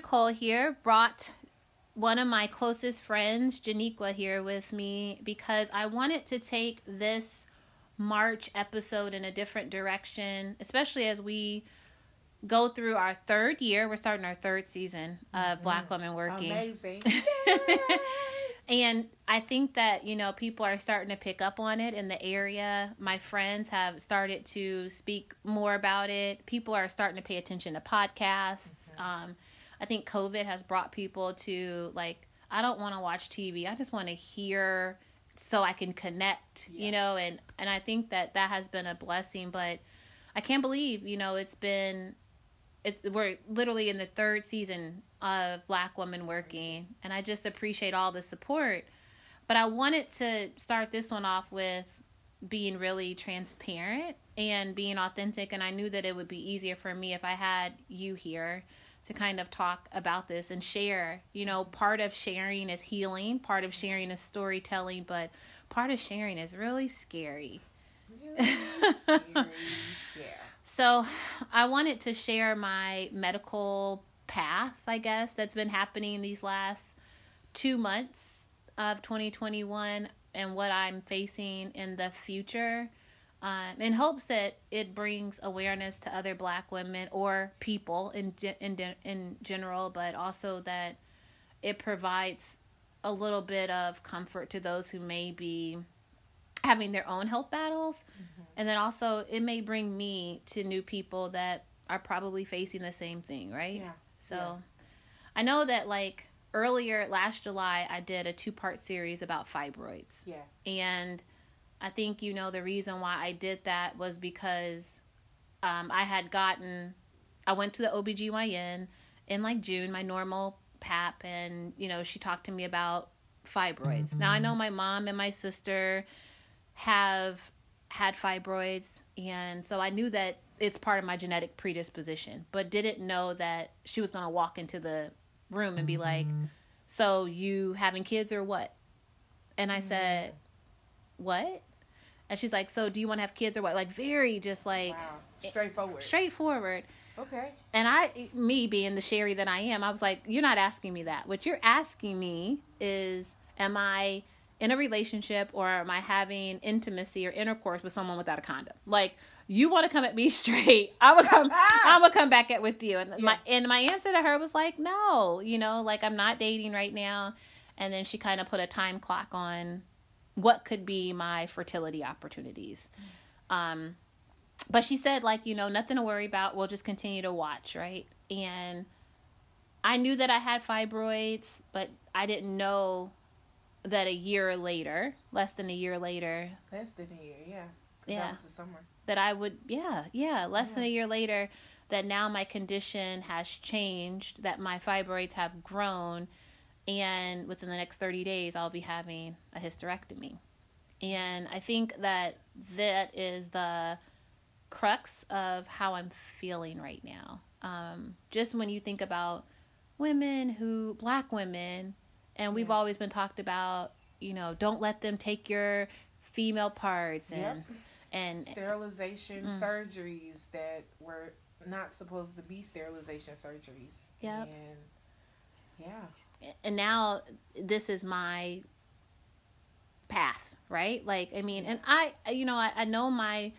Nicole here. Brought one of my closest friends, Janiqua, here with me because I wanted to take this March episode in a different direction, especially as we go through our third year. We're starting our third season of Black Women Working. Amazing. And I think that, you know, people are starting to pick up on it in the area. My friends have started to speak more about it. People are starting to pay attention to podcasts. Um, I think COVID has brought people to, like, I don't want to watch TV. I just want to hear so I can connect, Yeah. you know, and, and I think that that has been a blessing. But I can't believe, you know, it's been it, we're literally in the third season of Black Woman Working, and I just appreciate all the support. But I wanted to start this one off with being really transparent and being authentic, and I knew that it would be easier for me if I had you here to kind of talk about this and share. You know, part of sharing is healing, part of sharing is storytelling, but part of sharing is really scary. Really scary. yeah. So, I wanted to share my medical path, I guess, that's been happening these last two months of 2021 and what I'm facing in the future. Um, in hopes that it brings awareness to other Black women or people in in in general, but also that it provides a little bit of comfort to those who may be having their own health battles and then also it may bring me to new people that are probably facing the same thing right Yeah. so Yeah. i know that like earlier last july i did a two part series about fibroids Yeah. and i think you know the reason why i did that was because um, i had gotten i went to the obgyn in like june my normal pap and you know she talked to me about fibroids. Now i mm-hmm. know my mom and my sister have had fibroids and so i knew that it's part of my genetic predisposition but didn't know that she was going to walk into the room and be mm-hmm. like so you having kids or what? And i said mm-hmm. what and she's like so do you want to have kids or what like very just like Wow. Straightforward. straightforward okay. and I, me being the Sherry that I am, I was like, you're not asking me that. What you're asking me is, am I in a relationship or am I having intimacy or intercourse with someone without a condom? Like, you want to come at me straight. I'm gonna come. I'm gonna come back at with you. And my and my answer to her was like, no, you know, like I'm not dating right now. And then she kind of put a time clock on what could be my fertility opportunities. Um, but she said like you know nothing to worry about we'll just continue to watch right and i knew that i had fibroids but i didn't know that a year later less than a year later Less than a year. Yeah. Yeah. That was the summer. that i would yeah yeah less than a year later that now my condition has changed that my fibroids have grown and within the next 30 days i'll be having a hysterectomy and i think that that is the crux of how i'm feeling right now um, just when you think about women who black women and we've Yeah. always been talked about you know don't let them take your female parts and Yep. and Sterilization Mm. surgeries that were not supposed to be sterilization surgeries. Yep. And yeah. And now this is my path right like i mean and i you know i, I know my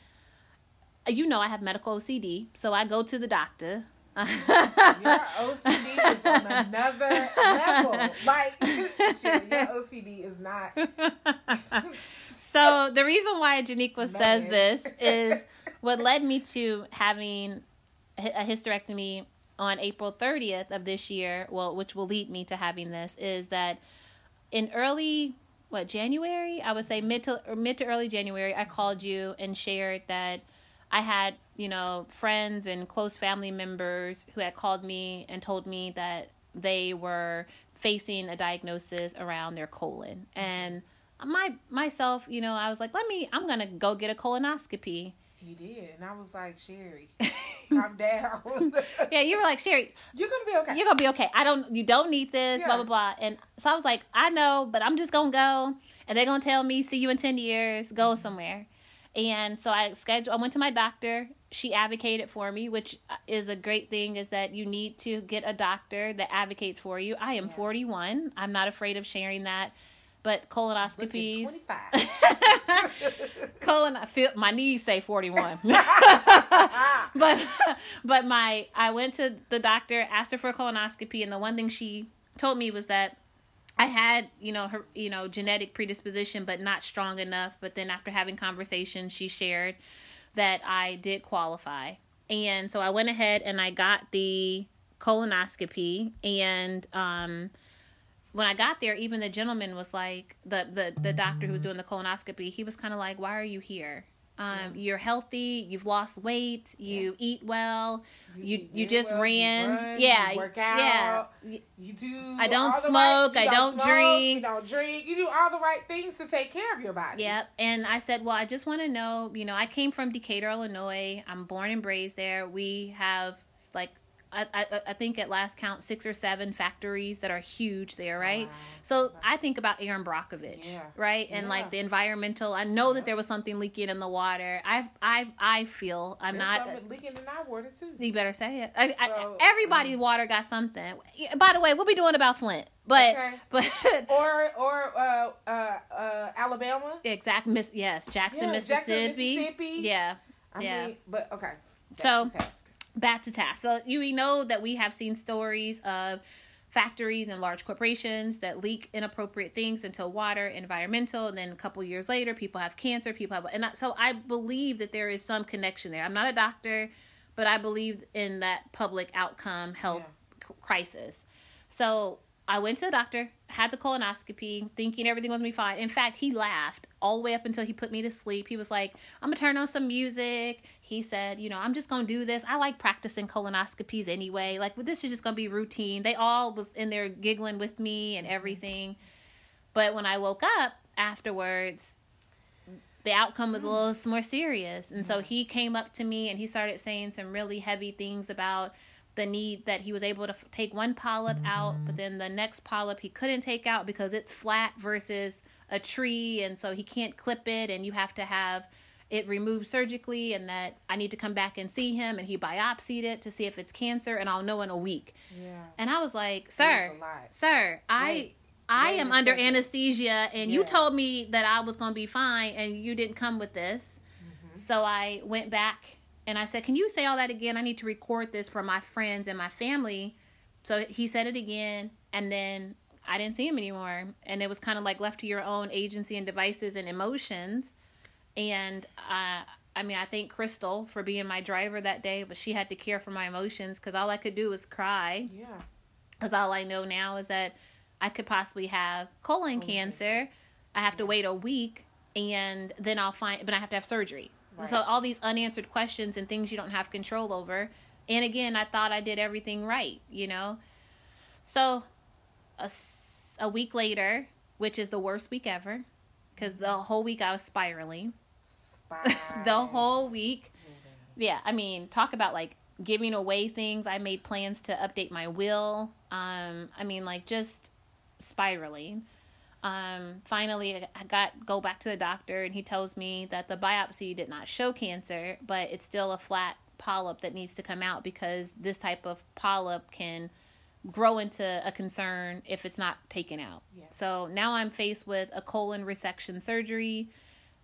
you know i have medical ocd so i go to the doctor Your OCD is on another level. Like, your OCD is not. so the reason why Janiqua says this is what led me to having a a hysterectomy on April 30th of this year, well, which will lead me to having this, is that in early what January, I would say mid to mid to early January, I called you and shared that I had you know friends and close family members who had called me and told me that they were facing a diagnosis around their colon. Mm-hmm. And my myself you know i was like let me i'm gonna go get a colonoscopy You did. And I was like, Sherry, calm down. yeah you were like sherry You're going to be okay. you're gonna be okay i don't you don't need this blah blah blah and so i was like i know but i'm just gonna go and they're gonna tell me see you in 10 years go mm-hmm. somewhere and so i scheduled i went to my doctor she advocated for me, which uh, is a great thing. Is that you need to get a doctor that advocates for you. I am Yeah. 41. I'm not afraid of sharing that. But colonoscopies, Look at 25. colon, my knees say 41. but but my I went to the doctor, asked her for a colonoscopy, and the one thing she told me was that I had you know her you know genetic predisposition, but not strong enough. But then after having conversations, she shared that I did qualify, and so I went ahead and I got the colonoscopy, and um when I got there, even the gentleman was like the the the doctor who was doing the colonoscopy. He was kind of like, "Why are you here? Um, You're healthy. You've lost weight. You eat well. You you, eat just well, you ran. run, yeah, you work yeah. out. You do. I don't smoke, right- you I don't smoke, drink. You don't drink. You do all the right things to take care of your body. Yep. And I said, well, I just want to know, you know, I came from Decatur, Illinois. I'm born and raised there. We have like I, I, I think at last count six or seven factories that are huge there, right? Wow. So I think about Erin Brockovich, Yeah. right? And Yeah. like the environmental. I know that there was something leaking in the water. I I I feel I'm There's not. something leaking in our water too. You better say it. I, I, So, everybody's water got something. By the way, what we doing about Flint? But Okay. but Or or uh, uh, uh, Alabama. exact miss yes Jackson, Yeah, Jackson, Mississippi. Mississippi. Yeah. I Yeah. mean, but okay. So-. Back to task. So you we know that we have seen stories of factories and large corporations that leak inappropriate things into water, environmental, and then a couple years later, people have cancer. People have, and so I believe that there is some connection there. I'm not a doctor, but I believe in that public outcome health c- crisis. So I went to the doctor, had the colonoscopy, thinking everything was gonna be fine. In fact, he laughed all the way up until he put me to sleep. He was like, "I'm gonna turn on some music." He said, "You know, I'm just gonna do this. I like practicing colonoscopies anyway. Like, this is just gonna be routine." They all was in there giggling with me and mm-hmm. everything. But when I woke up afterwards, the outcome was a mm. little more serious. And so mm. he came up to me and he started saying some really heavy things about the need that he was able to f- take one polyp out, but then the next polyp he couldn't take out because it's flat versus a tree. And so he can't clip it and you have to have it removed surgically. And that I need to come back and see him. And he biopsied it to see if it's cancer. And I'll know in a week. Yeah. And I was like, sir, sir, I. I am under second. anesthesia, and you told me that I was going to be fine, and you didn't come with this. Mm-hmm. So I went back and I said, Can you say all that again? I need to record this for my friends and my family. So he said it again, and then I didn't see him anymore. And it was kind of like left to your own agency and devices and emotions. And uh, I mean, I thank Crystal for being my driver that day, but she had to care for my emotions because all I could do was cry. Yeah. Because all I know now is that I could possibly have colon Colon cancer. I have to wait a week, and then I'll find, but I have to have surgery. Right. So all these unanswered questions and things you don't have control over. And again, I thought I did everything right, you know. So a, a week later, which is the worst week ever, because the whole week I was spiraling. the whole week yeah i mean talk about like giving away things i made plans to update my will um i mean like just spiraling um finally i got go back to the doctor and he tells me that the biopsy did not show cancer but it's still a flat polyp that needs to come out because this type of polyp can grow into a concern if it's not taken out Yeah. so now i'm faced with a colon resection surgery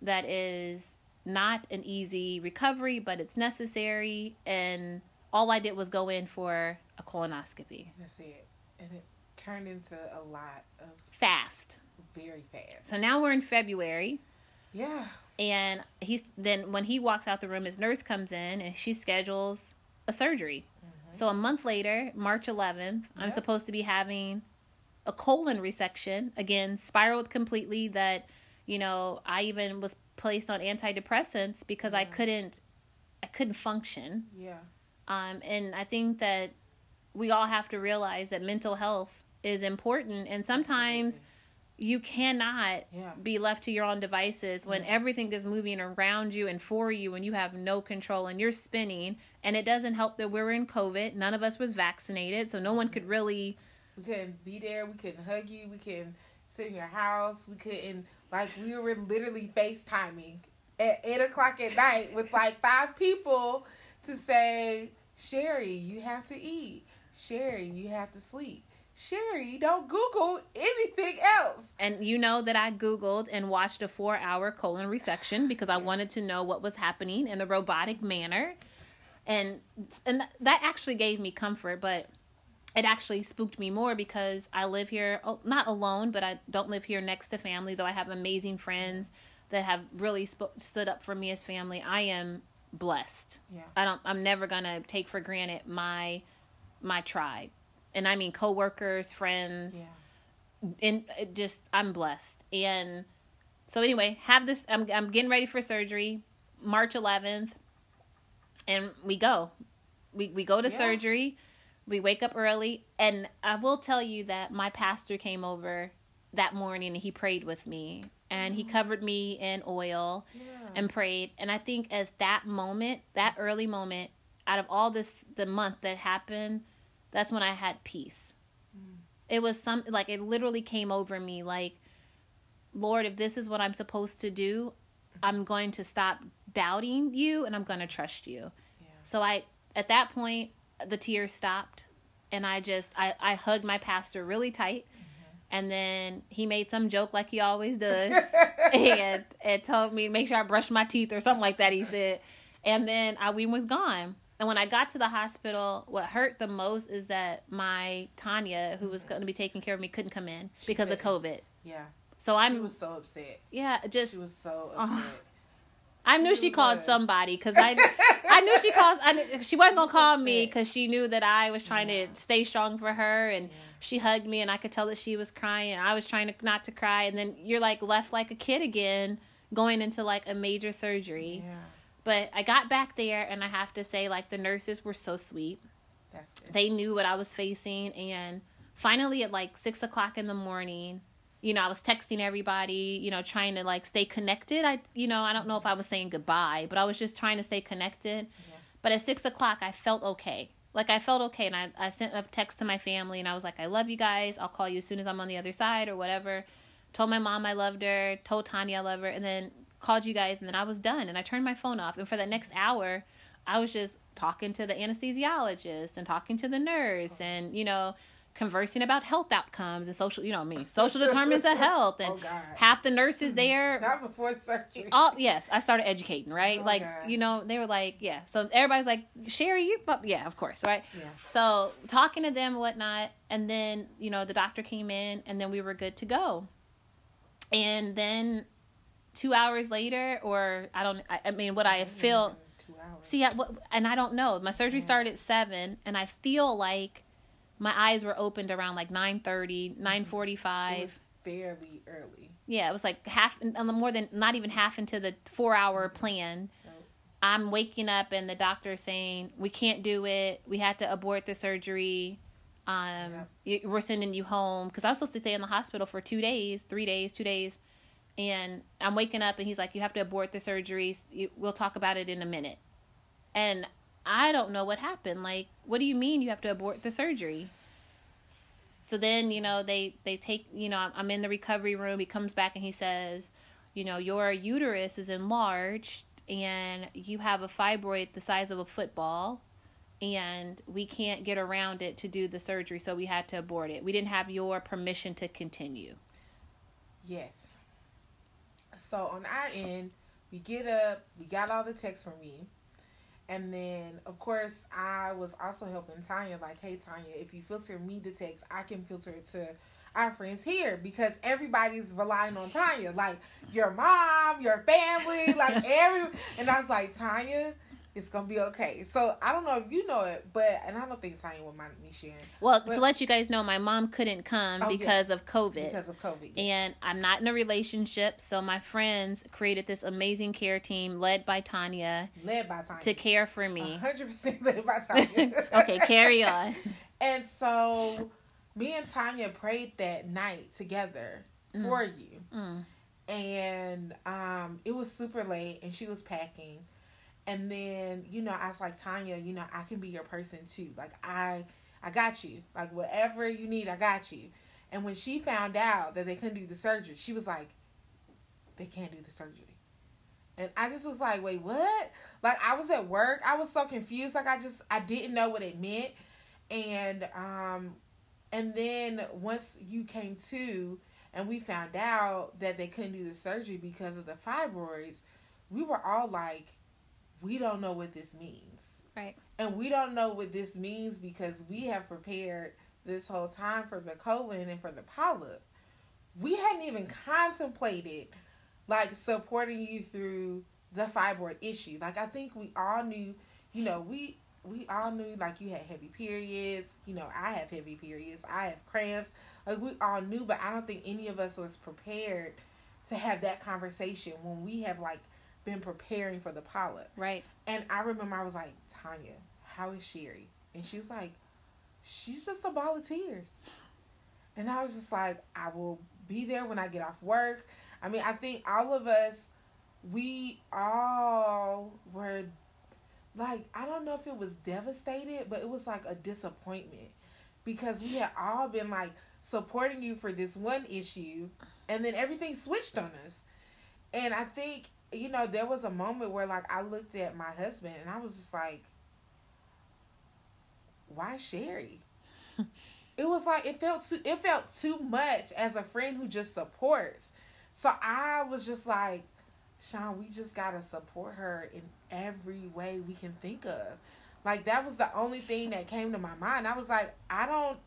that is not an easy recovery, but it's necessary. And all I did was go in for a colonoscopy That's it. And it turned into a lot of fast. Very fast. So now we're in February. Yeah. And he's then when he walks out the room, his nurse comes in and she schedules a surgery. So a month later, March 11th, I'm supposed to be having a colon resection. Again, spiraled completely. That you know, I even was placed on antidepressants because I couldn't, I couldn't function. Yeah. Um, and I think that we all have to realize that mental health is important, and sometimes Absolutely. You cannot Yeah. be left to your own devices when Yeah. everything is moving around you and for you and you have no control and you're spinning and it doesn't help that we're in covid none of us was vaccinated so no one could mm-hmm. really We couldn't be there. We couldn't hug you. We couldn't sit in your house. We couldn't like we were literally FaceTiming at eight o'clock at night with like five people to say, Sherry, you have to eat. Sherry, you have to sleep. Sherry, don't Google anything else. And you know that I Googled and watched a four hour colon resection because I wanted to know what was happening in a robotic manner. And and that actually gave me comfort, but it actually spooked me more because I live here oh, not alone, but I don't live here next to family, though I have amazing friends that have really sp- stood up for me as family. I am blessed. Yeah. I don't I'm never going to take for granted my my tribe and I mean coworkers, friends, Yeah. and it just I'm blessed. And so anyway, have this. I'm I'm getting ready for surgery, March 11th, and we go. We we go to Yeah. surgery. We wake up early, and I will tell you that my pastor came over that morning and he prayed with me, and he oh. covered me in oil Yeah. and prayed. And I think at that moment, that early moment, out of all this, the month that happened, that's when I had peace. Mm. It was some, like, it literally came over me like, Lord, if this is what I'm supposed to do, I'm going to stop doubting you and I'm going to trust you. yeah. So I, at that point, the tears stopped and I just, I, I hugged my pastor really tight. Mm-hmm. And then he made some joke like he always does and and told me to make sure I brush my teeth or something like that. He said, and then I we was gone. And when I got to the hospital, what hurt the most is that my Tanya, who was mm-hmm. going to be taking care of me, couldn't come in because of. COVID. Yeah. So I'm was so upset. yeah, just She was so upset. I knew she she called somebody because I I knew she called. I knew, she wasn't gonna call me because she knew that I was trying Yeah. to stay strong for her, and Yeah. she hugged me, and I could tell that she was crying, and I was trying to not to cry, and then you're like left like a kid again, going into like a major surgery. Yeah. But I got back there, and I have to say, like the nurses were so sweet. They knew what I was facing, and finally at like six o'clock in the morning. You know, I was texting everybody, you know, trying to like stay connected. I, you know, I don't know if I was saying goodbye, but I was just trying to stay connected. Yeah. But at six o'clock, I felt okay. Like I felt okay, and I, I sent a text to my family, and I was like, "I love you guys. I'll call you as soon as I'm on the other side or whatever." Told my mom I loved her. Told Tanya I love her, and then called you guys, and then I was done. And I turned my phone off. And for the next hour, I was just talking to the anesthesiologist and talking to the nurse, oh. and you know, conversing about health outcomes and social. You know me, social determinants of oh, health, and Oh, half the nurses mm-hmm. there Not before surgery. all yes, I started educating, right? Oh, like God. you know, they were like, yeah. So everybody's like, Sherry, you, but yeah, of course, right? Yeah. So talking to them, and whatnot, and then you know the doctor came in, and then we were good to go. And then two hours later, or I don't, I, I mean, what I feel. See, I, what, and I don't know. My surgery Yeah. started at seven, and I feel like my eyes were opened around like 9.30, It 9.45. was fairly early. Yeah, it was like half, and more than not even half into the four hour plan. So, I'm waking up and the doctor saying we can't do it. We had to abort the surgery. Um, you, we're sending you home because I was supposed to stay in the hospital for two days, three days, two days, and I'm waking up and he's like, "You have to abort the surgeries. You, we'll talk about it in a minute." And I don't know what happened. Like, what do you mean you have to abort the surgery? So then, you know, they they take, you know, I'm in the recovery room. He comes back and he says, you know, your uterus is enlarged and you have a fibroid the size of a football and we can't get around it to do the surgery, so we had to abort it. We didn't have your permission to continue. yes. So on our end, we get up, we got all the texts from me. And then, of course, I was also helping Tanya, like, hey, Tanya, if you filter me the text, I can filter it to our friends here because everybody's relying on Tanya. Like, your mom, your family, like, every. And I was like, Tanya, it's going to be okay. So I don't know if you know it, but, and I don't think Tanya would mind me sharing Well, But- to let you guys know, my mom couldn't come Oh, because of COVID. because of COVID. and I'm not in a relationship, so my friends created this amazing care team led by Tanya led by Tanya. to care for me. 100% led by Tanya. okay, carry on. And so me and Tanya prayed that night together for you. Mm. And um it was super late and she was packing. And then, you know, I was like, Tanya, you know, I can be your person too. Like I I got you. Like whatever you need, I got you. And when she found out that they couldn't do the surgery, she was like, They can't do the surgery. And I just was like, wait, what? Like I was at work. I was so confused. Like I just I didn't know what it meant. And um and then once you came to and we found out that they couldn't do the surgery because of the fibroids, we were all like, we don't know what this means. Right. And we don't know what this means because we have prepared this whole time for the colon and for the polyp. We hadn't even contemplated like supporting you through the fibroid issue. Like I think we all knew, you know, we we all knew like you had heavy periods. You know, I have heavy periods. I have cramps. Like we all knew, but I don't think any of us was prepared to have that conversation when we have like been preparing for the pilot. Right. And I remember I was like, Tanya, how is Sherry? And she was like, she's just a ball of tears. And I was just like, I will be there when I get off work. I mean, I think all of us, we all were like, I don't know if it was devastated, but it was like a disappointment because we had all been like supporting you for this one issue and then everything switched on us. And I think, you know, there was a moment where like I looked at my husband and I was just like, why Sherry? it was like it felt too it felt too much as a friend who just supports. So I was just like, Sean, we just gotta support her in every way we can think of. Like that was the only thing that came to my mind. I was like, I don't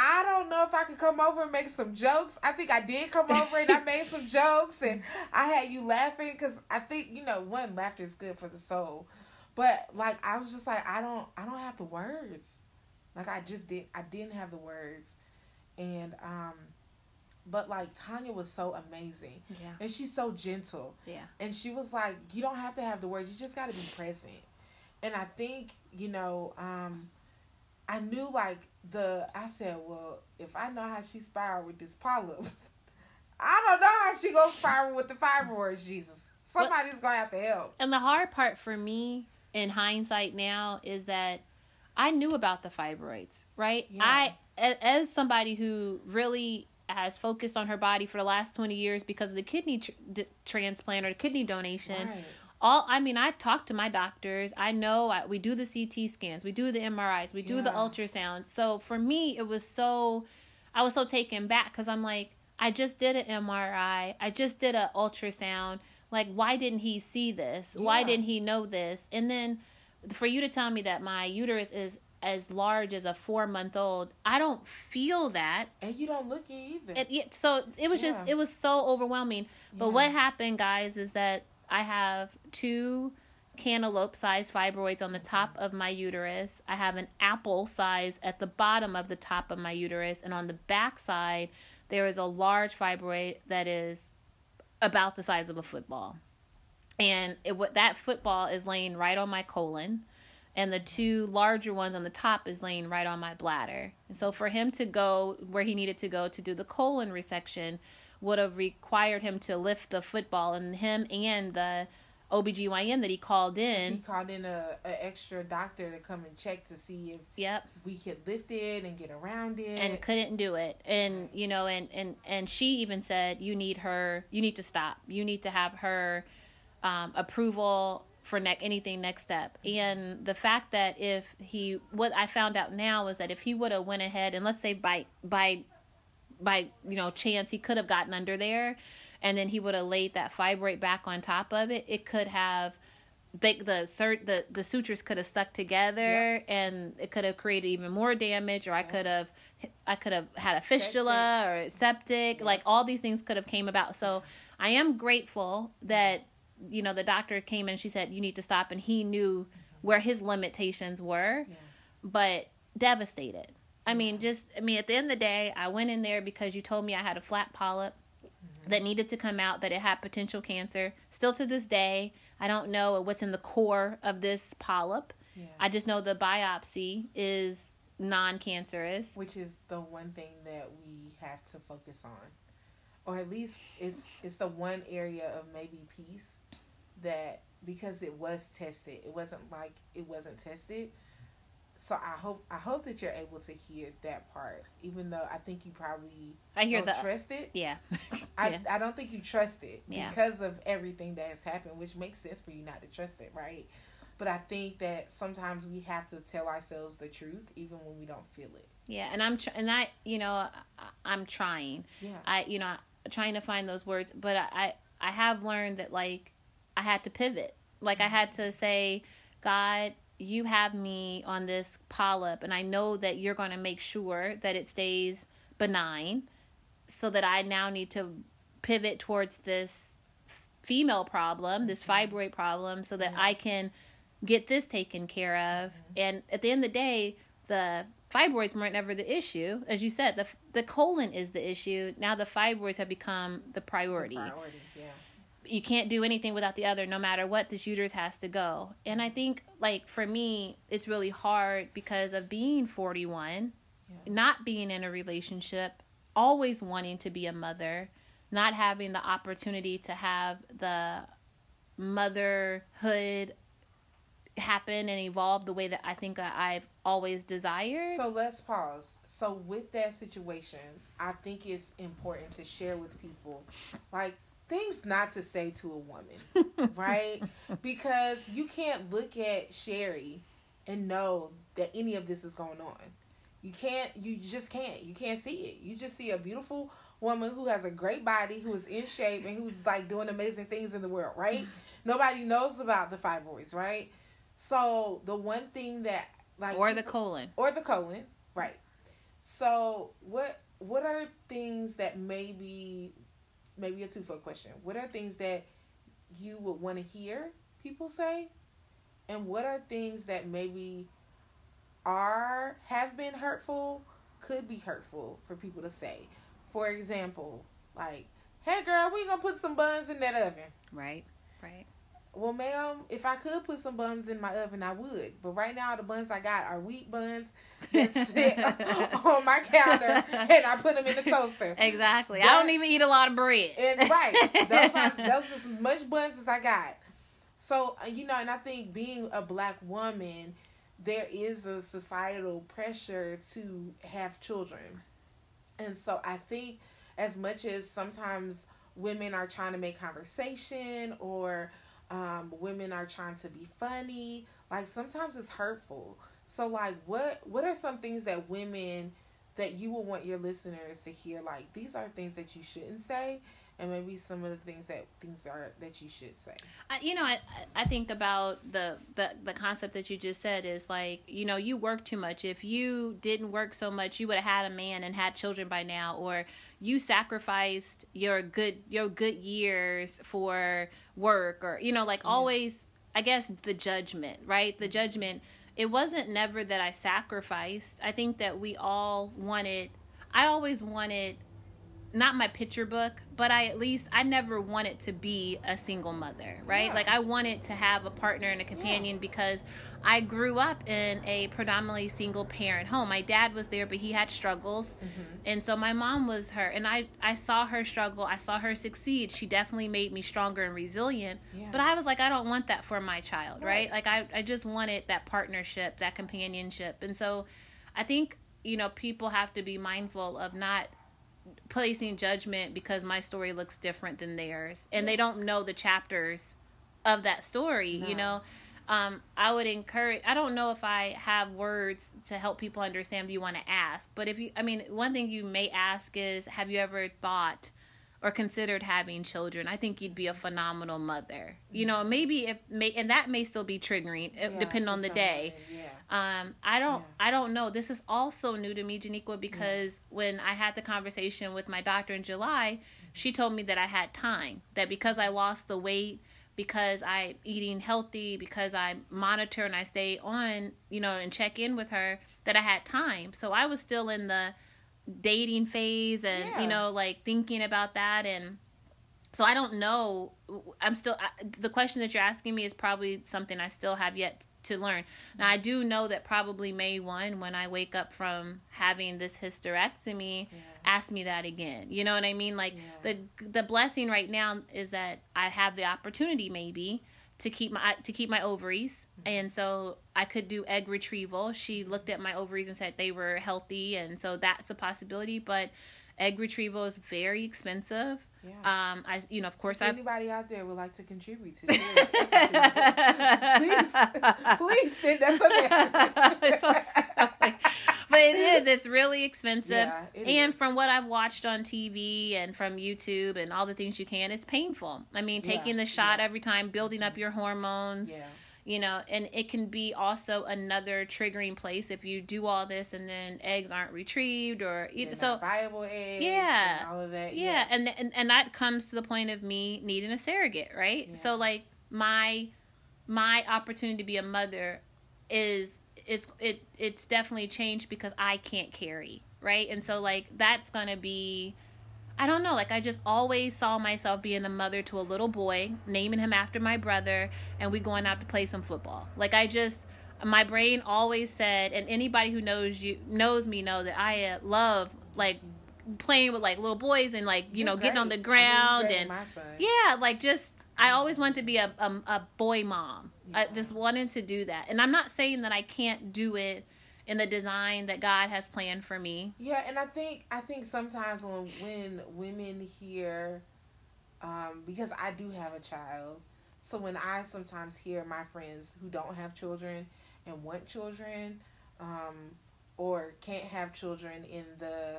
I don't know if I could come over and make some jokes. I think I did come over and I made some jokes and I had you laughing because I think you know one laughter is good for the soul, but like I was just like I don't I don't have the words, like I just didn't I didn't have the words, and um, but like Tanya was so amazing, Yeah. and she's so gentle, Yeah. and she was like you don't have to have the words. You just got to be present, and I think you know um, I knew like the I said well if I know how she spiraled with this polyp, I don't know how she gonna spiral with the fibroids. Jesus, somebody's gonna have to help. And the hard part for me in hindsight now is that I knew about the fibroids, right? Yeah. I as somebody who really has focused on her body for the last 20 years because of the kidney tr- d- transplant or the kidney donation. Right. All I mean, I talk to my doctors. I know I, we do the CT scans, we do the MRIs, we do the Yeah. ultrasounds. So for me, it was so I was so taken back because I'm like, I just did an MRI, I just did an ultrasound. Like, why didn't he see this? Why didn't he know this? And then for you to tell me that my uterus is as large as a four month old, I don't feel that. And you don't look it either. It, it, so it was just it was so overwhelming. But Yeah. what happened, guys, is that I have two cantaloupe sized fibroids on the top of my uterus. I have an apple size at the bottom of the top of my uterus, and on the back side there is a large fibroid that is about the size of a football. And it that football is laying right on my colon and the two larger ones on the top is laying right on my bladder. And so for him to go where he needed to go to do the colon resection would have required him to lift the football and him and the OBGYN that he called in. he called in a, a extra doctor to come and check to see if Yep. we could lift it and get around it. and couldn't do it and you know and and and she even said you need her you need to stop you need to have her um, approval for ne- anything next step and the fact that if he what i found out now is that if he would have went ahead and let's say by by by you know chance he could have gotten under there and then he would have laid that fibroid back on top of it it could have they, the cert the the sutures could have stuck together and it could have created even more damage or i could have i could have had a fistula or septic like all these things could have came about. So i am grateful that you know the doctor came in and she said you need to stop and he knew where his limitations were but devastated i mean just i mean at the end of the day i went in there because you told me i had a flat polyp mm-hmm. that needed to come out that it had potential cancer still to this day i don't know what's in the core of this polyp Yeah. i just know the biopsy is non-cancerous which is the one thing that we have to focus on, or at least it's it's the one area of maybe peace that because it was tested, it wasn't like it wasn't tested. So I hope I hope that you're able to hear that part, even though I think you probably I hear don't the trust it. yeah. I, yeah. I don't think you trust it Yeah. because of everything that has happened, which makes sense for you not to trust it, right? But I think that sometimes we have to tell ourselves the truth, even when we don't feel it. Yeah, and I'm tr- and I, you know, I, I'm trying. Yeah. I, you know, trying to find those words, but I, I, I have learned that like I had to pivot. Like I had to say, God, you have me on this polyp, and I know that you're going to make sure that it stays benign, so that I now need to pivot towards this female problem, this mm-hmm. fibroid problem, so that Yeah. I can get this taken care of. Mm-hmm. And at the end of the day, the fibroids weren't ever the issue. As you said, the the colon is the issue. Now the fibroids have become the priority. Priority, yeah. You can't do anything without the other. No matter what, this uterus has to go. And I think, like for me, it's really hard because of being forty one, Yeah. not being in a relationship, always wanting to be a mother, not having the opportunity to have the motherhood happen and evolve the way that I think that I've always desired. So let's pause. So with that situation, I think it's important to share with people like things not to say to a woman, right? Because you can't look at Sherry and know that any of this is going on. You can't you just can't. You can't see it. You just see a beautiful woman who has a great body, who is in shape and who's like doing amazing things in the world, right? Nobody knows about the fibroids, right? So the one thing that like or the colon. or the colon, right? So what what are things that maybe maybe a twofold question? What are things that you would want to hear people say, and what are things that maybe are have been hurtful, could be hurtful for people to say? For example, like, "Hey girl, we gonna put some buns in that oven." Right. Right. Well, ma'am, if I could put some buns in my oven, I would. But right now, the buns I got are wheat buns that sit on my counter, and I put them in the toaster. Exactly. I don't even eat a lot of bread. And right, those are those are as much buns as I got. So uh, you know, and I think being a black woman, there is a societal pressure to have children, and so I think as much as sometimes women are trying to make conversation or um, women are trying to be funny, like sometimes it's hurtful. So like, what what are some things that women that you will want your listeners to hear? Like these are things that you shouldn't say, and maybe some of the things that things are that you should say. I, you know, I I think about the, the the concept that you just said is like, you know, you work too much. If you didn't work so much, you would have had a man and had children by now, or you sacrificed your good your good years for work, or you know, like always. I guess the judgment, right? The mm-hmm. judgment. It wasn't never that I sacrificed. I think that we all wanted. I always wanted not my picture book, but I at least I never wanted to be a single mother, right? Yeah. Like I wanted to have a partner and a companion because I grew up in a predominantly single parent home. My dad was there, but he had struggles. Mm-hmm. And so my mom was her and I I saw her struggle, I saw her succeed. She definitely made me stronger and resilient. Yeah. But I was like I don't want that for my child, right? Right. Like I I just wanted that partnership, that companionship. And so I think you know people have to be mindful of not placing judgment because my story looks different than theirs. And they don't know the chapters of that story you know? Um, i would encourage i don't know if i have words to help people understand if you want to ask but if you i mean one thing you may ask is have you ever thought or considered having children i think you'd be a phenomenal mother you know maybe if may and that may still be triggering Yeah, depending on the day Yeah. um, I don't, Yeah. I don't know. This is also new to me, Janiqua, because when I had the conversation with my doctor in July, she told me that I had time. That because I lost the weight, because I'm eating healthy, because I monitor and I stay on, you know, and check in with her, that I had time. So I was still in the dating phase, and Yeah. you know, like thinking about that and. So I don't know. I'm still I, the question that you're asking me is probably something I still have yet to learn. Now I do know that probably May one, when I wake up from having this hysterectomy, Yeah. ask me that again. You know what I mean? Like Yeah. the the blessing right now is that I have the opportunity maybe to keep my to keep my ovaries. And so i could do egg retrieval. She looked at my ovaries and said they were healthy and so that's a possibility but egg retrieval is very expensive. Yeah. um i you know of course If i anybody out there would like to contribute to this, please, please send us a message. But it is it's really expensive Yeah, it and is. from what i've watched on tv and from youtube and all the things you can it's painful i mean Yeah, taking the shot yeah. every time building up mm-hmm. your hormones yeah, you know and it can be also another triggering place if you do all this and then eggs aren't retrieved or They're so not viable eggs, Yeah. and all of that. yeah, and, and and that comes to the point of me needing a surrogate right Yeah. so like my my opportunity to be a mother is is it it's definitely changed because i can't carry right and so like that's gonna be i don't know like i just always saw myself being a mother to a little boy naming him after my brother and we going out to play some football like i just my brain always said and anybody who knows you knows me know that i uh, love like playing with like little boys and like you You're know getting on the great. I mean, ground and with my son. yeah like just i always wanted to be a, a, a boy mom i just wanted to do that. And i'm not saying that i can't do it in the design that god has planned for me. Yeah, and I think I think sometimes when when women hear, um, because I do have a child, so when I sometimes hear my friends who don't have children and want children, um, or can't have children in the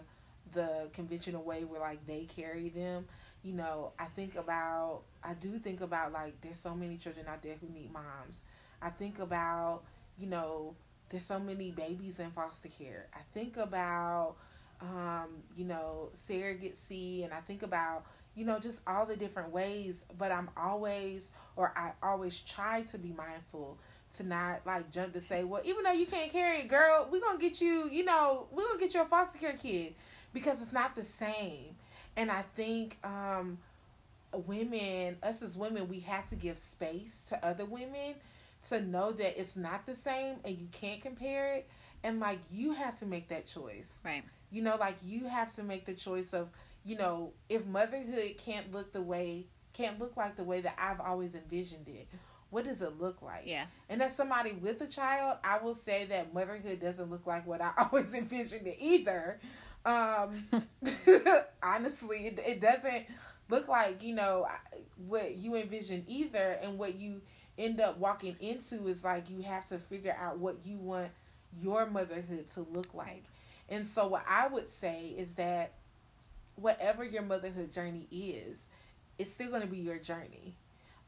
the conventional way where like they carry them, you know, I think about I do think about like there's so many children out there who need moms. I think about you know there's so many babies in foster care. I think about, um, you know, surrogacy, and I think about, you know, just all the different ways. But I'm always, or I always try to be mindful to not like jump to say, well, even though you can't carry it, girl, we're gonna get you, you know, we're gonna get you a foster care kid because it's not the same. And I think, um, women, us as women, we have to give space to other women to know that it's not the same and you can't compare it. And like you have to make that choice. Right. You know like you have to make the choice of you know if motherhood can't look the way can't look like the way that i've always envisioned it what does it look like? Yeah. And as somebody with a child i will say that motherhood doesn't look like what i always envisioned it either. Um honestly it, it doesn't look like you know what you envision either and what you end up walking into is like you have to figure out what you want your motherhood to look like. And so what i would say is that whatever your motherhood journey is it's still going to be your journey.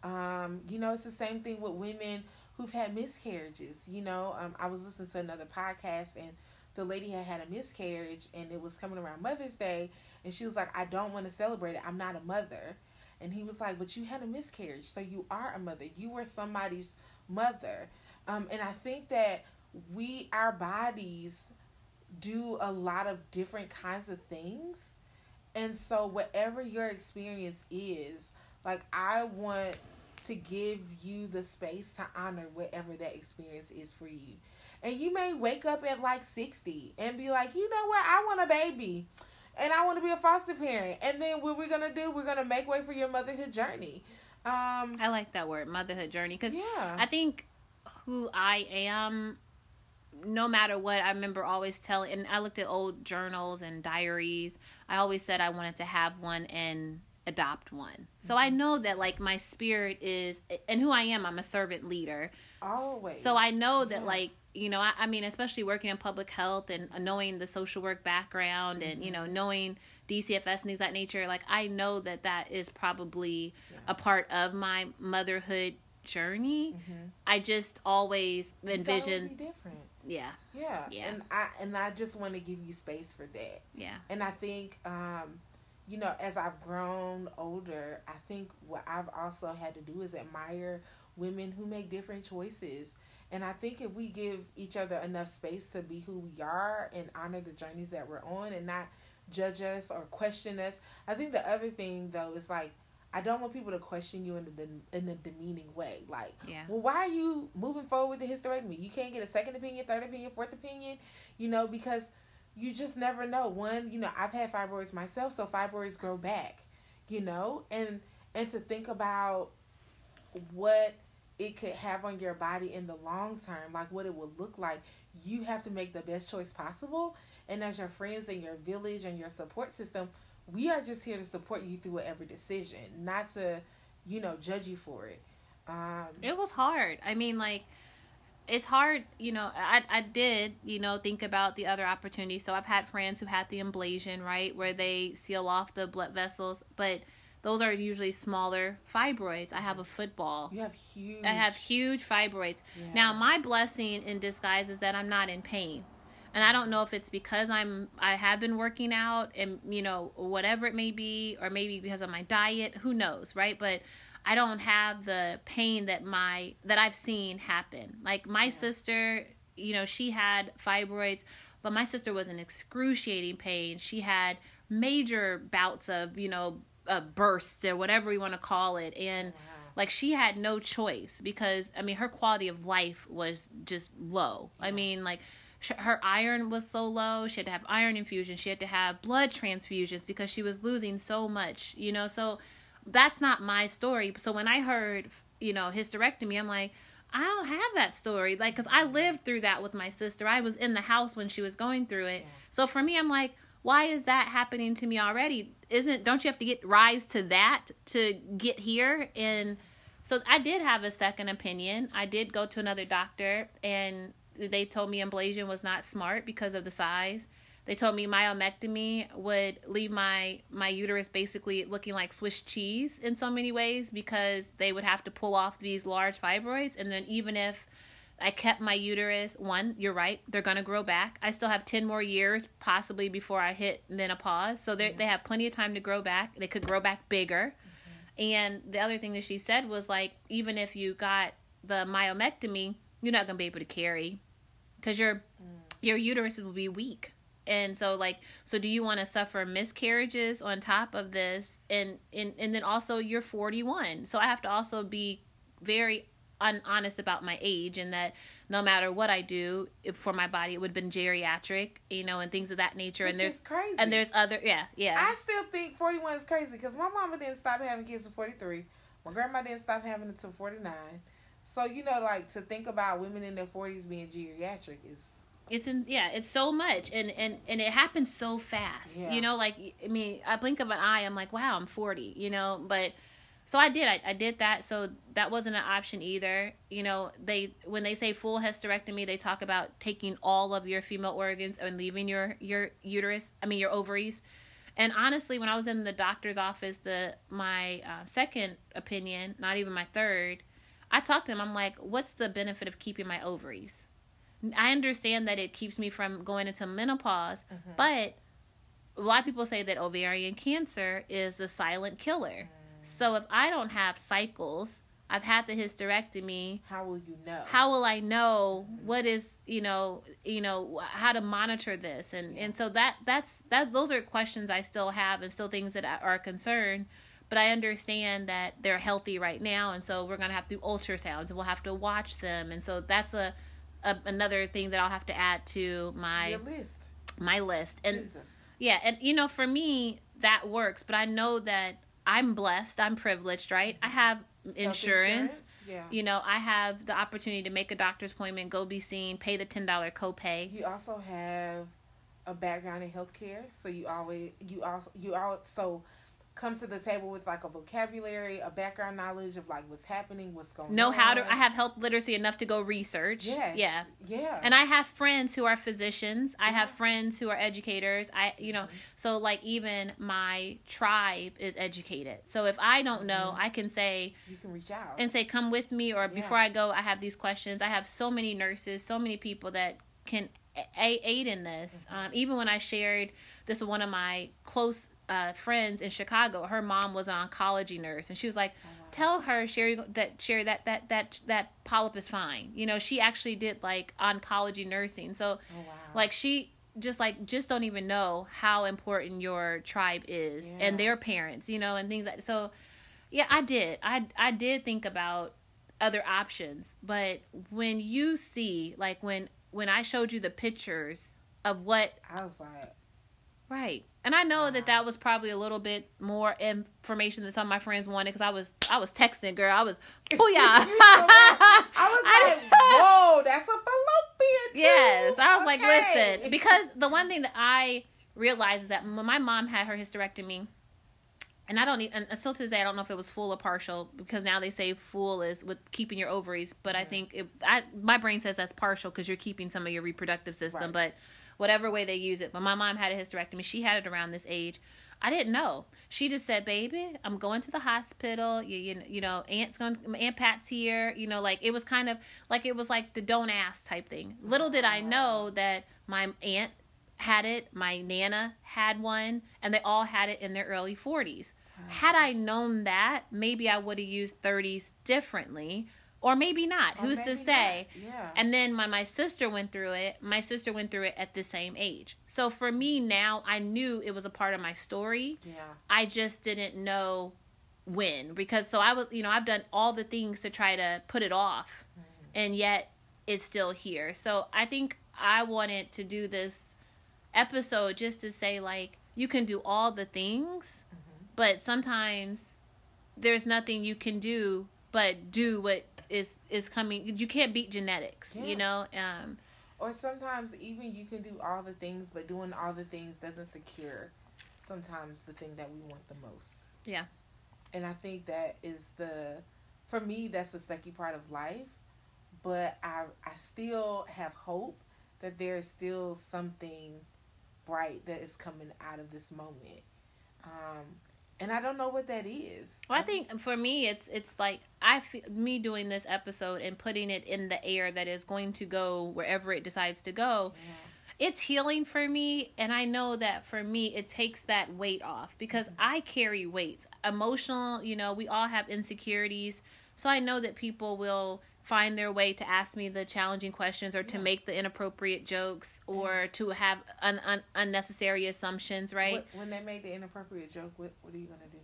Um, you know it's the same thing with women who've had miscarriages you know. Um, i was listening to another podcast and the lady had had a miscarriage and it was coming around mother's day and she was like i don't want to celebrate it. I'm not a mother. And he was like but you had a miscarriage so you are a mother. You were somebody's mother. Um, and i think that we our bodies do a lot of different kinds of things. And so whatever your experience is like i want to give you the space to honor whatever that experience is for you and you may wake up at like 60 and be like you know what i want a baby and i want to be a foster parent and then what we're gonna do we're gonna make way for your motherhood journey um i like that word motherhood journey because yeah I think who I am, no matter what, I remember always telling, and I looked at old journals and diaries. I always said I wanted to have one and adopt one. So I know that, like, my spirit is, and who I am, I'm a servant leader. always So I know that, Yeah. like, you know, I, I mean, especially working in public health and knowing the social work background and, you know, knowing DCFS and things of that nature, like, I know that that is probably Yeah. a part of my motherhood journey. Mhm. I just always You thought it would envisioned, different yeah, yeah Yeah. and i and i just want to give you space for that yeah, And I think, um, you know, as I've grown older, I think what I've also had to do is admire women who make different choices. And I think if we give each other enough space to be who we are and honor the journeys that we're on and not judge us or question us, I think the other thing though is like I don't want people to question you in the in a demeaning way. Like, yeah, well, why are you moving forward with the hysterectomy? You can't get a second opinion, third opinion, fourth opinion, you know, because you just never know. One, you know, I've had fibroids myself, so fibroids grow back, you know, and and to think about what it could have on your body in the long term, like what it would look like, you have to make the best choice possible. And as your friends and your village and your support system, we are just here to support you through whatever decision, not to, you know, judge you for it. Um, it was hard. I mean, like, it's hard, you know. I I did, you know, think about the other opportunities. So I've had friends who had the ablation, right, where they seal off the blood vessels, but those are usually smaller fibroids. I have a football. You have huge. I have huge fibroids. Yeah. Now, my blessing in disguise is that I'm not in pain. And I don't know if it's because I'm I have been working out and you know whatever it may be or maybe because of my diet, who knows, right? But I don't have the pain that my that I've seen happen. Like my yeah. sister, you know, she had fibroids, but my sister was in excruciating pain. She had major bouts of, you know, a burst or whatever you want to call it and oh, wow. like she had no choice because i mean her quality of life was just low yeah. i mean like her iron was so low she had to have iron infusion she had to have blood transfusions because she was losing so much you know so that's not my story so when i heard you know hysterectomy i'm like i don't have that story like because i lived through that with my sister i was in the house when she was going through it yeah. so for me i'm like why is that happening to me already? Isn't don't you have to get rise to that to get here? And so i did have a second opinion. I did go to another doctor and they told me ablation was not smart because of the size. They told me myomectomy would leave my my uterus basically looking like swiss cheese in so many ways because they would have to pull off these large fibroids. And then even if I kept my uterus. One, you're right. They're going to grow back. I still have 10 more years possibly before I hit menopause. So yeah. they have plenty of time to grow back. They could grow back bigger. Mm-hmm. And the other thing that she said was like, even if you got the myomectomy, you're not going to be able to carry because your mm. your uterus will be weak. And so like so do you want to suffer miscarriages on top of this and and and then also you're 41. So I have to also be very un- honest about my age and that no matter what I do for my body, it would have been geriatric, you know, and things of that nature. Which and there's crazy. And there's other, yeah, yeah. I still think 41 is crazy because my mama didn't stop having kids at 43. My grandma didn't stop having until 49. So you know, like to think about women in their 40s being geriatric is it's in yeah it's so much and and and it happens so fast yeah. you know like i mean i blink of an eye i'm like wow i'm 40 you know but so I did. I, I did that. So that wasn't an option either. You know, they when they say full hysterectomy, they talk about taking all of your female organs and leaving your your uterus. I mean your ovaries. And honestly, when I was in the doctor's office, the my uh, second opinion, not even my third, I talked to him. I'm like, "What's the benefit of keeping my ovaries?" I understand that it keeps me from going into menopause, mm-hmm. but a lot of people say that ovarian cancer is the silent killer. Mm-hmm so if I don't have cycles, I've had the hysterectomy. How will you know? How will I know what is you know you know how to monitor this and yeah. and so that that's that those are questions I still have and still things that are a concern. But I understand that they're healthy right now, and so we're gonna have to do ultrasounds and we'll have to watch them, and so that's a, a another thing that I'll have to add to my list. My list and Jesus. yeah, and you know for me that works, but I know that I'm blessed. I'm privileged, right? I have insurance. Yeah. You know, I have the opportunity to make a doctor's appointment, go be seen, pay the ten dollar copay. You also have a background in healthcare, so you always you also you also come to the table with like a vocabulary, a background knowledge of like what's happening, what's going know on. Know how to I have health literacy enough to go research. Yeah. Yeah. Yeah. And I have friends who are physicians. I have friends who are educators. I you know, mm-hmm. so like even my tribe is educated. So if I don't know, mm-hmm. I can say you can reach out and say come with me or yeah. before I go I have these questions. I have so many nurses, so many people that can aid in this. Mm-hmm. Um, even when I shared this with one of my close uh, friends in Chicago. Her mom was an oncology nurse, and she was like, oh, "Tell her Sherry that Sherry that that that that polyp is fine." You know, she actually did like oncology nursing, so oh, wow. like she just like just don't even know how important your tribe is yeah. and their parents, you know, and things like so. Yeah, I did. I I did think about other options, but when you see like when when I showed you the pictures of what I was like Right. And I know that that was probably a little bit more information than some of my friends wanted because I was I was texting, girl. I was booyah. I was like, whoa, that's a fallopian. Tube. Yes, I was like, listen, because the one thing that I realized is that when my mom had her hysterectomy, and I don't even until today I don't know if it was full or partial because now they say full is with keeping your ovaries, but I think it, I my brain says that's partial because you're keeping some of your reproductive system, Right. but whatever way they use it. But my mom had a hysterectomy; she had it around this age. I didn't know. She just said, "Baby, I'm going to the hospital. You, you, you know, Aunt's going. Aunt Pat's here. You know, like it was kind of like it was like the don't ask type thing. Little did I know that my aunt had it, my nana had one, and they all had it in their early 40s. Had I known that, maybe I would have used 30s differently, or maybe not. Or Who's to say? not. Yeah. And then when my sister went through it, my sister went through it at the same age. So for me now, I knew it was a part of my story. yeah. I just didn't know when because so I was, you know, I've done all the things to try to put it off, mm. and yet it's still here. So I think I wanted to do this episode just to say like you can do all the things, mm-hmm. but sometimes there's nothing you can do but do what is is coming. You can't beat genetics, Yeah. you know. Um, Or sometimes even you can do all the things, but doing all the things doesn't secure sometimes the thing that we want the most. Yeah. And I think that is the, for me, that's the sucky part of life. But I, I still have hope that there is still something bright that is coming out of this moment. Um, and I don't know what that is. Well, I think for me, it's it's like I feel me doing this episode and putting it in the air that is going to go wherever it decides to go. Yeah. It's healing for me, and I know that for me, it takes that weight off because mm-hmm. I carry weights, emotional. You know, we all have insecurities, so I know that people will find their way to ask me the challenging questions or to Yeah. make the inappropriate jokes or to have un- un- unnecessary assumptions. Right? What, when they make the inappropriate joke, what, what are you going to do?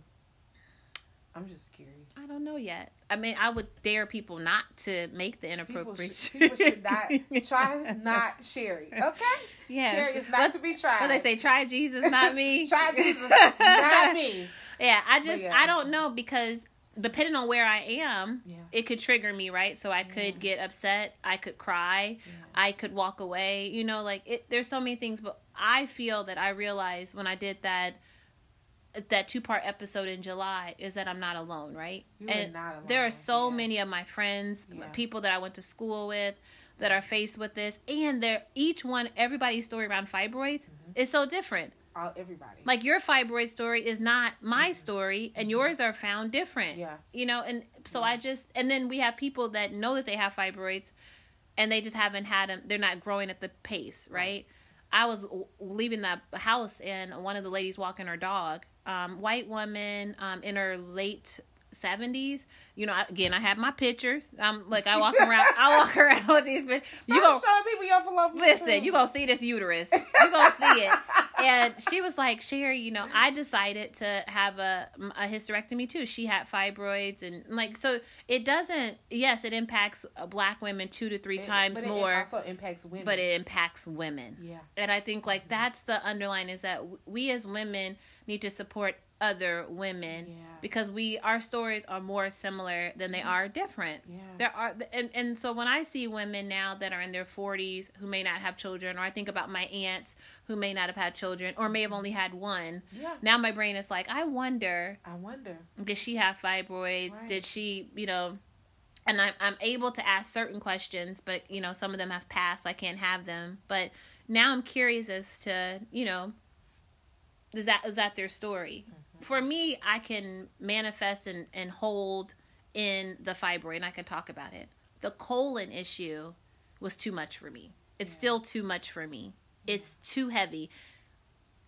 I'm just curious. I don't know yet. I mean, I would dare people not to make the People inappropriate. should, people should not try not Sherry. Okay, Yes. Sherry is not What- to be tried. What they say, try Jesus, not me. try Jesus, not me. Yeah, I just yeah. I don't know because depending on where I am, Yeah. it could trigger me, right? So I could Yeah. get upset, I could cry, Yeah. I could walk away. You know, like it, there's so many things, but I feel that I realized when I did that that two part episode in July is that I'm not alone, right? You are and not alone, there are so many of my friends, people that I went to school with that are faced with this and they're each one everybody's story around fibroids Mm-hmm. is so different. All everybody. Like your fibroid story is not my story and yours are found different. Mm-hmm. yeah, You know, and so I just and then we have people that know that they have fibroids and they just haven't had them they're not growing at the pace, right? I was w- leaving the house and one of the ladies walking her dog, um, white woman um, in her late seventies. You know, again, I have my pictures. I'm like I walk around. I walk around with these. pic- You gonna showing people your fallopian listen? You gonna see this uterus? You gonna see it? And she was like, Sherry, you know, I decided to have a a hysterectomy too. She had fibroids and like so. It doesn't. Yes, it impacts uh, black women two to three It- times but It more, also impacts women. but it impacts women. yeah, And I think like that's the underline is that we as women need to support other women Yeah. because we our stories are more similar than they are different. yeah, There are and and so when I see women now that are in their 40s who may not have children or I think about my aunts who may not have had children or may have mm-hmm. only had one. yeah. Now my brain is like I wonder I wonder. did she have fibroids? Right. Did she, you know, and I'm I'm able to ask certain questions, but you know, some of them have passed, so I can't have them. But now I'm curious as to, you know, is that is that their story? Mm-hmm. For me, I can manifest and, and hold in the fibroid and I can talk about it. The colon issue was too much for me. It's Yeah. still too much for me. Mm-hmm. It's too heavy.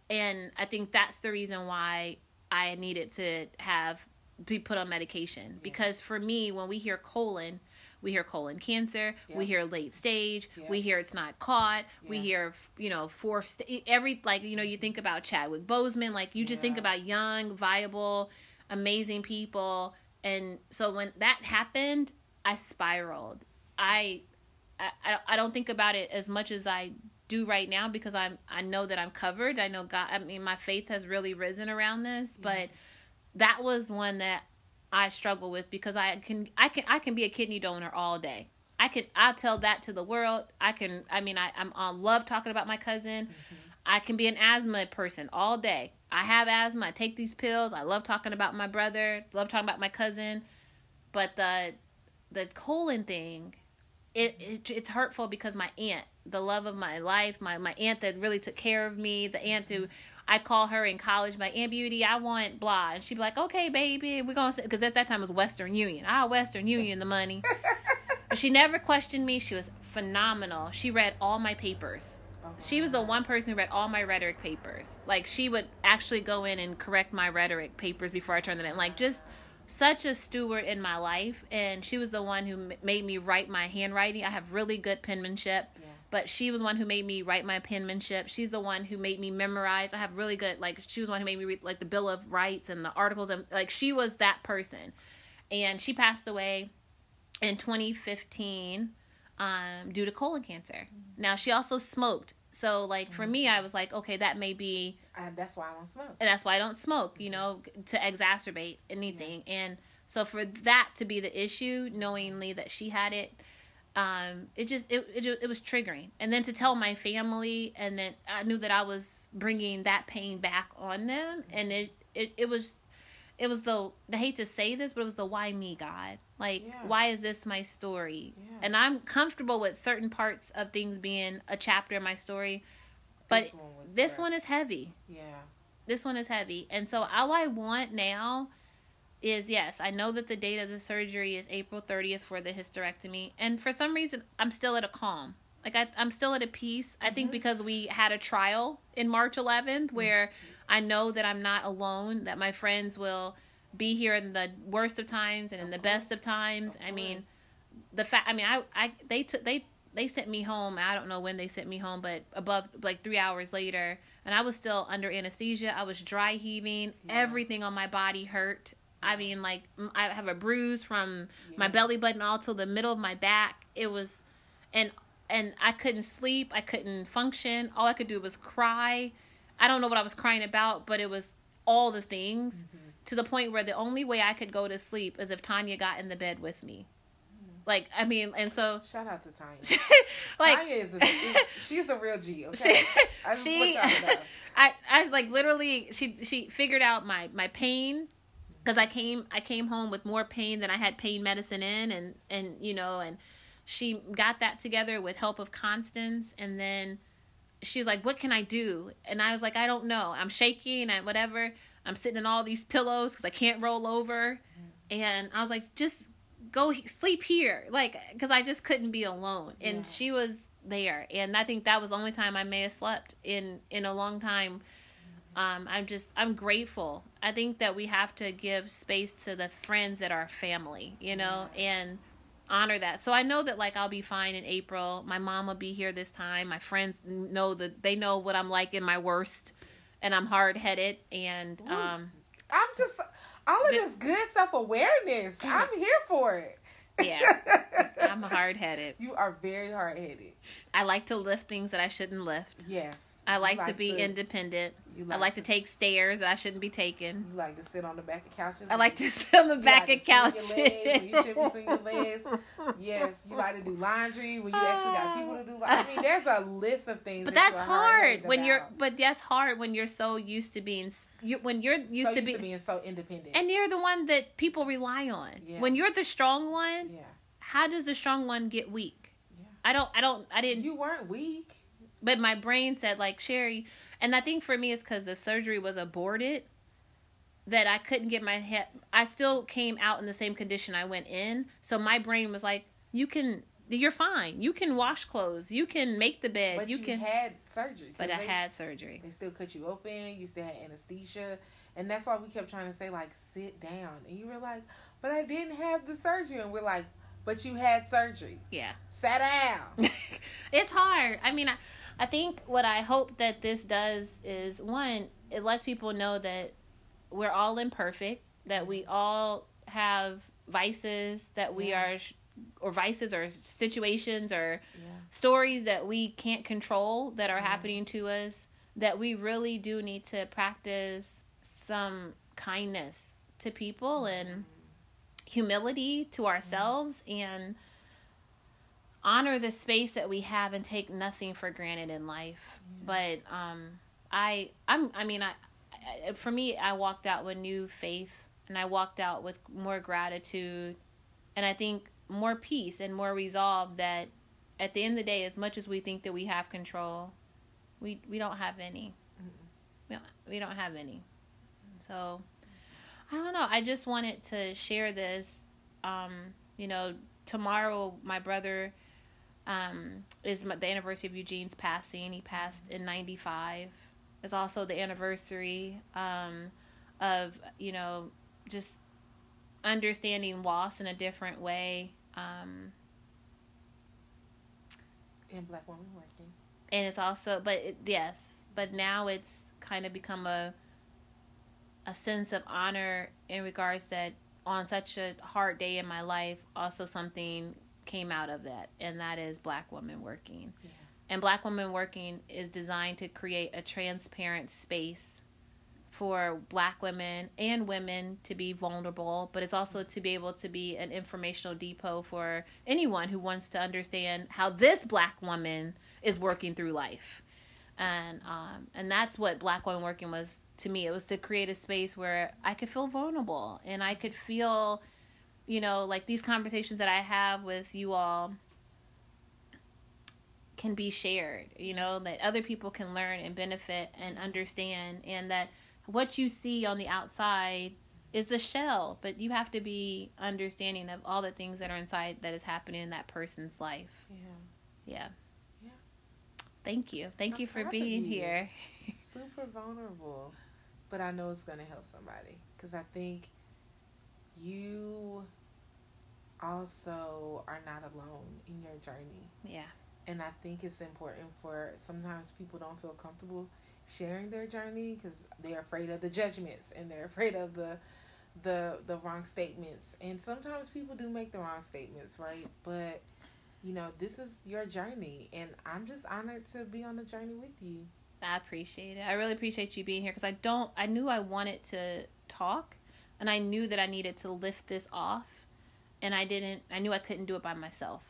And I think that's the reason why I needed to have be put on medication because for me when we hear colon we hear colon cancer. We hear late stage. Yeah. we hear it's not caught. We hear you know fourth st- every like you know you think about Chadwick Boseman like you just think about young viable amazing people. And so when that happened I spiraled. I I, I don't think about it as much as I do right now because I'm I know that I'm covered. I know God I mean my faith has really risen around this, but that was one that I struggle with because I can I can I can be a kidney donor all day. I can I'll tell that to the world. I can I mean I I'm I love talking about my cousin. Mm-hmm. I can be an asthma person all day. I have asthma. I take these pills. I love talking about my brother. Love talking about my cousin. But the the colon thing, it, it it's hurtful because my aunt, the love of my life, my my aunt that really took care of me, the aunt who mm-hmm. I call her in college, my Aunt Beauty, I want blah. And she'd be like, okay, baby, we're going to, because at that time it was Western Union. Ah, Western Union, the money. but she never questioned me. She was phenomenal. She read all my papers. She was the one person who read all my rhetoric papers. Like, she would actually go in and correct my rhetoric papers before I turned them in. Like, just such a steward in my life. And she was the one who m- made me write my handwriting. I have really good penmanship Yeah. But she was one who made me write my penmanship. She's the one who made me memorize. I have really good like she was one who made me read like the Bill of Rights and the articles and like she was that person. And she passed away in 2015 um due to colon cancer. Mm-hmm. Now she also smoked. So like for mm-hmm. me I was like okay that may be And that's why I don't smoke. and that's why I don't smoke, you mm-hmm. know, to exacerbate anything. And so for that to be the issue, knowingly that she had it, um, it just it, it it was triggering. And then to tell my family, and then I knew that I was bringing that pain back on them, and it it, it was. It was the I hate to say this, but it was the why me God. Like, Yeah. why is this my story? Yeah. And I'm comfortable with certain parts of things being a chapter in my story, but This one this one is heavy Yeah. this one is heavy. And so all I want now is yes, I know that the date of the surgery is April 30th for the hysterectomy. And for some reason, I'm still at a calm. Like I, I'm still at a peace. I think because we had a trial in March 11th where I know that I'm not alone, that my friends will be here in the worst of times and in the best of times. Of I mean, the fact i mean i i they took they they sent me home i don't know when they sent me home but above like three hours later and i was still under anesthesia i was dry heaving Yeah. everything on my body hurt i mean like I have a bruise from my belly button all to the middle of my back it was and and i couldn't sleep i couldn't function all i could do was cry i don't know what i was crying about but it was all the things Mm-hmm. to the point where the only way i could go to sleep is if tanya got in the bed with me like i mean and so Shout out to Tanya. like Tanya is, a, is she's the real G. Okay. she, I she want y'all to know. I, I like literally she she figured out my my pain because I came I came home with more pain than I had pain medicine in and and you know and she got that together with help of Constance and then she was like what can I do? And I was like I don't know. I'm shaking and whatever. I'm sitting in all these pillows because I can't roll over. And I was like just go sleep here. Like because I just couldn't be alone. And Yeah. she was there. And I think that was the only time I may have slept in in a long time. Um I'm just I'm grateful I think that we have to give space to the friends that are family you know and honor that so I know that like I'll be fine in April my mom will be here this time my friends know that they know what I'm like in my worst and I'm hard-headed and um I'm just all of this good self awareness. I'm here for it. Yeah. I'm hard-headed You are very hard headed. I like to lift things that I shouldn't lift Yes. I You like, to be independent. You I like to take stairs that I shouldn't be taking. You like to sit on the back of couches. I like to sit on the back like of to couches. you shouldn't be your legs. Yes, you like to do laundry when you actually got people to do. Li- I mean, there's a list of things. But that that's hard when you're. But that's hard when you're so used to being. You when you're used so to used be, to being so independent. and you're the one that people rely on. Yeah. When you're the strong one, yeah, how does the strong one get weak? Yeah. I don't. I don't. I didn't. you weren't weak. but my brain said like Sherry, and I think for me it's because the surgery was aborted that I couldn't get my head. I still came out in the same condition I went in, so my brain was like, "You can, you're fine. You can wash clothes. You can make the bed. But you, you, can." had surgery. but I had surgery. They still cut you open. You still had anesthesia, and that's why we kept trying to say like, sit down. And you were like, but I didn't have the surgery, and we're like, but you had surgery. Yeah. Sit down. it's hard. I mean, I, I think what I hope that this does is one, it lets people know that we're all imperfect, that we all have vices, that we Yeah. are or vices or situations or Yeah. stories that we can't control that are Mhm. happening to us that we really do need to practice some kindness to people and humility to ourselves and honor the space that we have and take nothing for granted in life. But um i i'm i mean I, I for me i walked out with new faith and i walked out with more gratitude. And i think more peace and more resolve that at the end of the day as much as we think that we have control we we don't have any. We don't, we don't have any. So i don't know. I just wanted to share this. Um you know tomorrow my brother um is the anniversary of eugene's passing. He passed in 95 it's also the anniversary um of you know just understanding loss in a different way. Um And black women working. and it's also but it, yes but now it's kind of become a a sense of honor in regards that on such a hard day in my life also something came out of that and that is black women working. Yeah. and black women working is designed to create a transparent space for black women and women to be vulnerable but it's also to be able to be an informational depot for anyone who wants to understand how this black woman is working through life. And um, and that's what black Woman working was to me. It was to create a space where i could feel vulnerable and i could feel you know like these conversations that i have with you all can be shared you know that other people can learn and benefit and understand and that what you see on the outside is the shell but you have to be understanding of all the things that are inside that is happening in that person's life Yeah. yeah Yeah. thank you thank I'm you for being you. here Super vulnerable. But I know it's going to help somebody. Because I think you also are not alone in your journey. yeah And I think it's important for sometimes people don't feel comfortable sharing their journey because they're afraid of the judgments and they're afraid of the the the wrong statements. And sometimes people do make the wrong statements, right? But you know, this is your journey, and I'm just honored to be on the journey with you. I appreciate it. I really appreciate you being here because I don't. I knew I wanted to talk, and I knew that I needed to lift this off, and I didn't. I knew I couldn't do it by myself.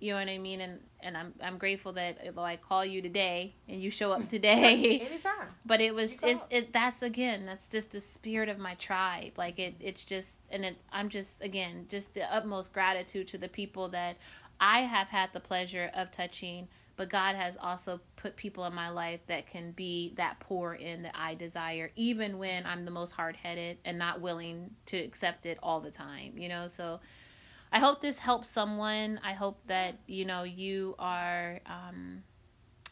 You know what I mean? And and I'm I'm grateful that although I call you today and you show up today, Anytime. but it was it's it that's again that's just the spirit of my tribe. Like it it's just and it, I'm just again just the utmost gratitude to the people that I have had the pleasure of touching but God has also put people in my life that can be that pour in that I desire, even when I'm the most hard headed and not willing to accept it all the time, you know. So I hope this helps someone. I hope that, you know, you are, um,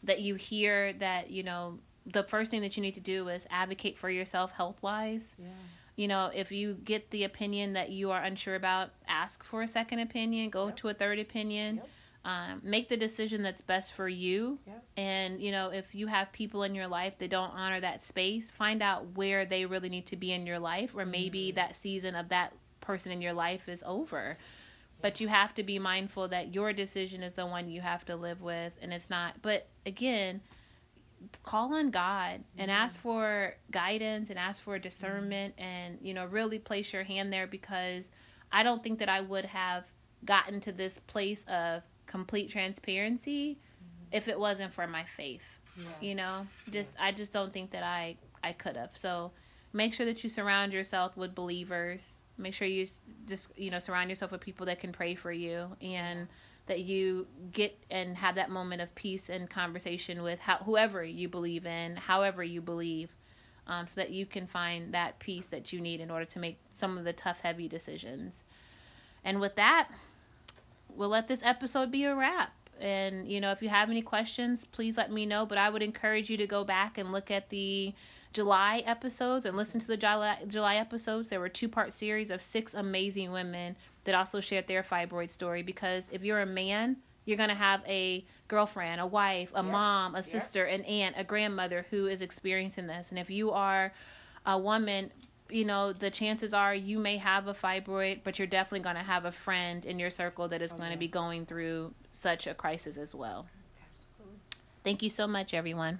that you hear that, you know, the first thing that you need to do is advocate for yourself health wise. Yeah. You know, if you get the opinion that you are unsure about, ask for a second opinion, go Yep. to a third opinion Yep. um, make the decision that's best for you Yep. and you know if you have people in your life that don't honor that space find out where they really need to be in your life or maybe Mhm. that season of that person in your life is over but you have to be mindful that your decision is the one you have to live with and it's not but again call on god and Mhm. ask for guidance and ask for discernment and you know really place your hand there because i don't think that i would have gotten to this place of complete transparency if it wasn't for my faith Yeah. you know? Just i just don't think that i i could have. So make sure that you surround yourself with believers make sure you just you know surround yourself with people that can pray for you and that you get and have that moment of peace and conversation with how, whoever you believe in however you believe um, so that you can find that peace that you need in order to make some of the tough heavy decisions and with that we'll let this episode be a wrap. And you know, if you have any questions, please let me know. But I would encourage you to go back and look at the July episodes and listen to the July July episodes. There were two part series of six amazing women that also shared their fibroid story. Because if you're a man, you're gonna have a girlfriend, a wife, a mom, a sister, an aunt, a grandmother who is experiencing this. And if you are a woman you know, the chances are you may have a fibroid, but you're definitely going to have a friend in your circle that is Oh, going to be going through such a crisis as well. Absolutely. Thank you so much, everyone.